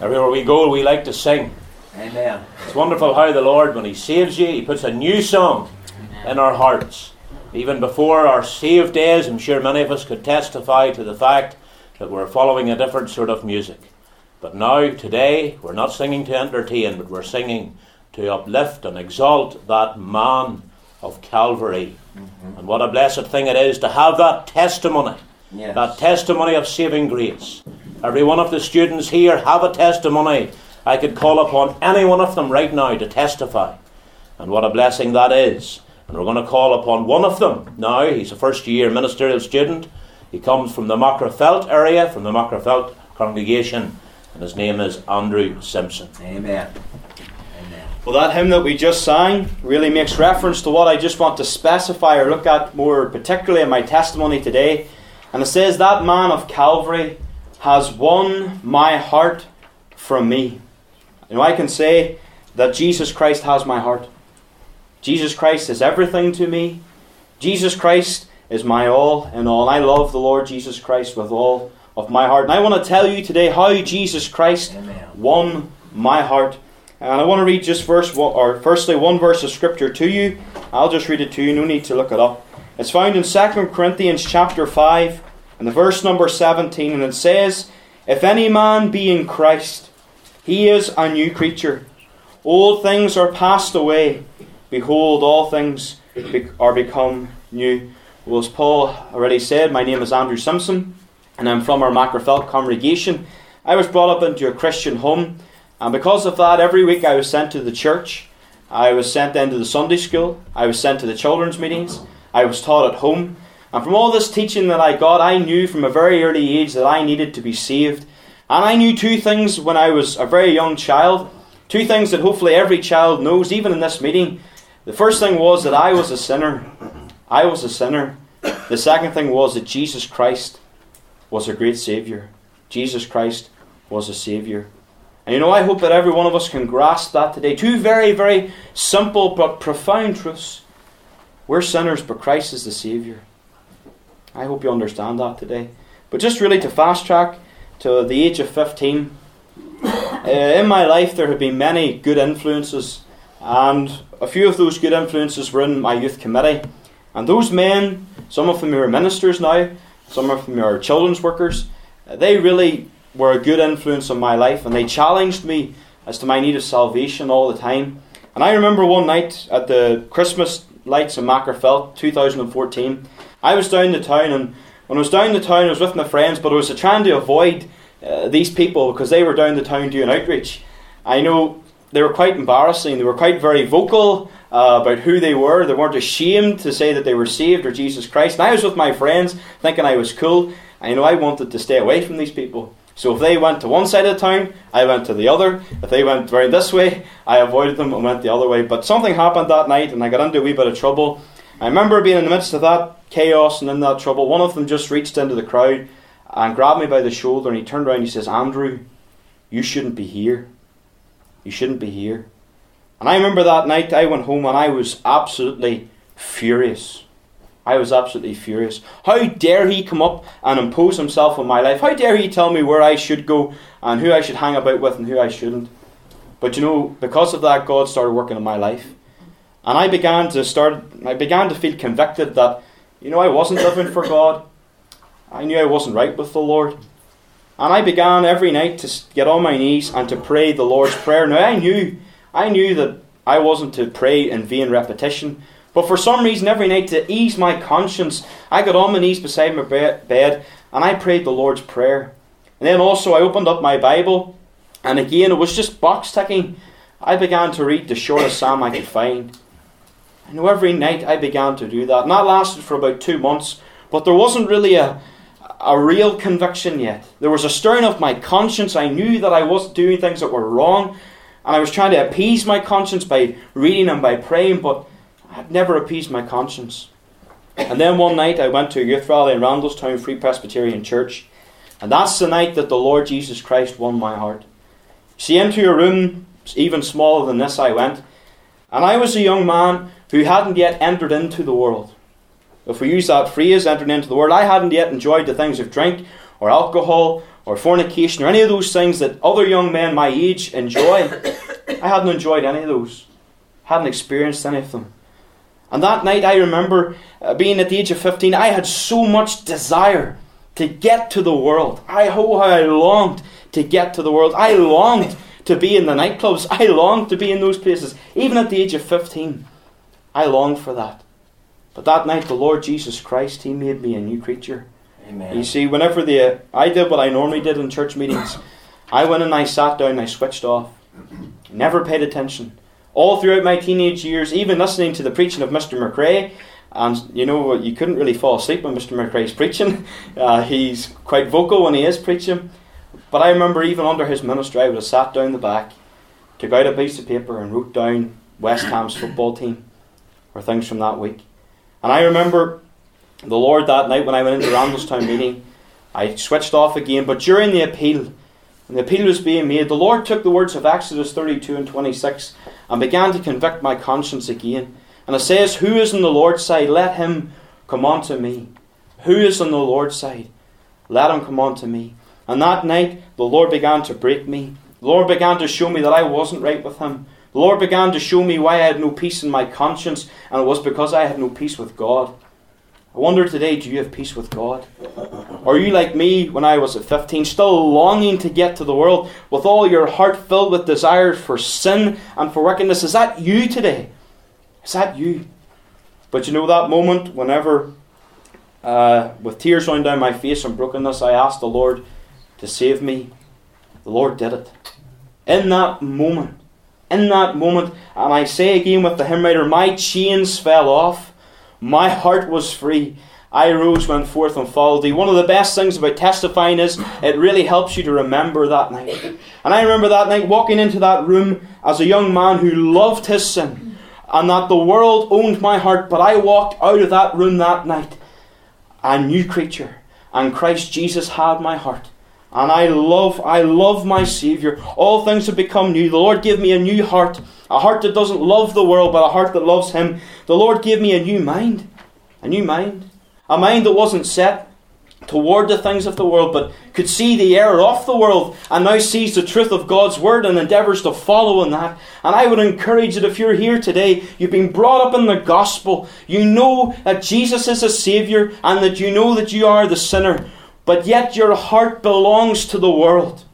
Everywhere we go, we like to sing. Amen. It's wonderful how the Lord, when He saves you, He puts a new song in our hearts. Even before our saved days, I'm sure many of us could testify to the fact that we're following a different sort of music. But now, today, we're not singing to entertain, but we're singing to uplift and exalt that man of Calvary. Mm-hmm. And what a blessed thing it is to have that testimony, yes. that testimony of saving grace. Every one of the students here have a testimony. I could call upon any one of them right now to testify. And what a blessing that is. And we're going to call upon one of them now. He's a first year ministerial student. He comes from the Magherafelt area, from the Magherafelt congregation, and his name is Andrew Simpson. Amen. Amen. Well, that hymn that we just sang really makes reference to what I just want to specify or look at more particularly in my testimony today. And it says, That man of Calvary has won my heart from me. You know, I can say that Jesus Christ has my heart. Jesus Christ is everything to me. Jesus Christ is my all in all. I love the Lord Jesus Christ with all of my heart. And I want to tell you today how Jesus Christ Amen. won my heart and I want to read just verse or firstly one verse of scripture to you. I'll just read it to you. No need to look it up. It's found in 2 Corinthians chapter 5 and the verse number 17 and it says, "If any man be in Christ, he is a new creature. Old things are passed away; behold, all things are become new." Well, as Paul already said, my name is Andrew Simpson, and I'm from our Magherafelt congregation. I was brought up into a Christian home. And because of that, every week I was sent to the church. I was sent then to the Sunday school. I was sent to the children's meetings. I was taught at home. And from all this teaching that I got, I knew from a very early age that I needed to be saved. And I knew two things when I was a very young child. Two things that hopefully every child knows, even in this meeting. The first thing was that I was a sinner. I was a sinner. The second thing was that Jesus Christ was a great Saviour. Jesus Christ was a Saviour. And you know, I hope that every one of us can grasp that today. Two very, very simple but profound truths. We're sinners, but Christ is the Saviour. I hope you understand that today. But just really to fast track to the age of 15, uh, in my life there have been many good influences, and a few of those good influences were in my youth committee. And those men, some of them are ministers now, some of them are children's workers, they really were a good influence on my life, and they challenged me as to my need of salvation all the time. And I remember one night at the Christmas lights in Magherafelt 2014, I was down the town, and when I was down the town, I was with my friends, but I was trying to avoid uh, these people because they were down the town doing outreach. I know they were quite embarrassing. They were quite very vocal uh, about who they were. They weren't ashamed to say that they were saved or Jesus Christ. And I was with my friends thinking I was cool. I know I wanted to stay away from these people. So if they went to one side of the town, I went to the other. If they went around this way, I avoided them and went the other way. But something happened that night and I got into a wee bit of trouble. I remember being in the midst of that chaos and in that trouble. One of them just reached into the crowd and grabbed me by the shoulder and he turned around and he says, Andrew, you shouldn't be here. You shouldn't be here. And I remember that night I went home and I was absolutely furious. I was absolutely furious. How dare he come up and impose himself on my life? How dare he tell me where I should go and who I should hang about with and who I shouldn't? But you know, because of that, God started working in my life. And I began to start I began to feel convicted that, you know, I wasn't living for God. I knew I wasn't right with the Lord. And I began every night to get on my knees and to pray the Lord's Prayer. Now I knew I knew that I wasn't to pray in vain repetition, but for some reason, every night to ease my conscience, I got on my knees beside my bed and I prayed the Lord's Prayer. And then also, I opened up my Bible, and again, it was just box ticking. I began to read the shortest psalm I could find. I every night I began to do that. And that lasted for about two months, but there wasn't really a, a real conviction yet. There was a stirring of my conscience. I knew that I was doing things that were wrong, and I was trying to appease my conscience by reading and by praying, but I had never appeased my conscience. And then one night I went to a youth rally in Randalstown Free Presbyterian Church, and that's the night that the Lord Jesus Christ won my heart. See, into a room even smaller than this I went, and I was a young man who hadn't yet entered into the world. If we use that phrase, entered into the world, I hadn't yet enjoyed the things of drink or alcohol or fornication or any of those things that other young men my age enjoy. I hadn't enjoyed any of those, hadn't experienced any of them. And that night, I remember uh, being at the age of 15, I had so much desire to get to the world. I, oh, how I longed to get to the world. I longed to be in the nightclubs. I longed to be in those places. Even at the age of 15, I longed for that. But that night, the Lord Jesus Christ, He made me a new creature. Amen. You see, whenever the I did what I normally did in church meetings, I went and I sat down and I switched off. Never paid attention. All throughout my teenage years, even listening to the preaching of Mr. McCrea, and you know, you couldn't really fall asleep when Mr. McCrea's preaching. Uh, he's quite vocal when he is preaching. But I remember even under his ministry, I would have sat down the back, took out a piece of paper, and wrote down West Ham's football team or things from that week. And I remember the Lord that night when I went into Randalstown meeting, I switched off again. But during the appeal, and the appeal was being made, the Lord took the words of Exodus 32 and 26 and began to convict my conscience again. And it says, Who is on the Lord's side? Let him come unto me. Who is on the Lord's side? Let him come unto me. And that night, the Lord began to break me. The Lord began to show me that I wasn't right with him. The Lord began to show me why I had no peace in my conscience, and it was because I had no peace with God. I wonder today, do you have peace with God? Are you like me when I was at 15, still longing to get to the world with all your heart filled with desires for sin and for wickedness? Is that you today? Is that you? But you know that moment whenever, uh, with tears running down my face and brokenness, I asked the Lord to save me? The Lord did it. In that moment, in that moment, and I say again with the hymn writer, my chains fell off, my heart was free. I rose, went forth, and followed thee. One of the best things about testifying is it really helps you to remember that night. And I remember that night walking into that room as a young man who loved his sin, and that the world owned my heart, but I walked out of that room that night a new creature, and Christ Jesus had my heart. And I love, I love my Saviour. All things have become new. The Lord gave me a new heart, a heart that doesn't love the world, but a heart that loves Him. The Lord gave me a new mind, a new mind, a mind that wasn't set toward the things of the world, but could see the error of the world, and now sees the truth of God's Word and endeavours to follow in that. And I would encourage that if you're here today, you've been brought up in the gospel, you know that Jesus is a Saviour, and that you know that you are the sinner but yet your heart belongs to the world.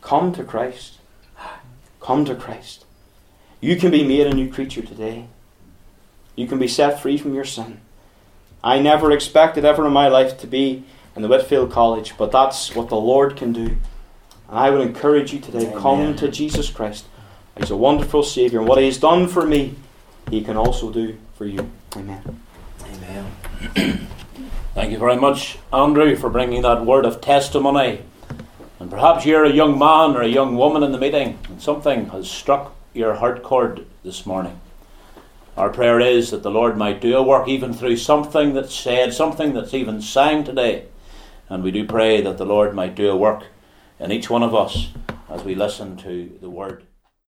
Come to Christ. Come to Christ. You can be made a new creature today. You can be set free from your sin. I never expected ever in my life to be in the Whitefield College, but that's what the Lord can do. And I would encourage you today Amen. come to Jesus Christ. He's a wonderful Saviour, and what He's done for me, He can also do for you. Amen. Amen. Thank you very much, Andrew, for bringing that word of testimony. And perhaps you're a young man or a young woman in the meeting, and something has struck your heart chord this morning. Our prayer is that the Lord might do a work even through something that's said, something that's even sang today. And we do pray that the Lord might do a work in each one of us as we listen to the word.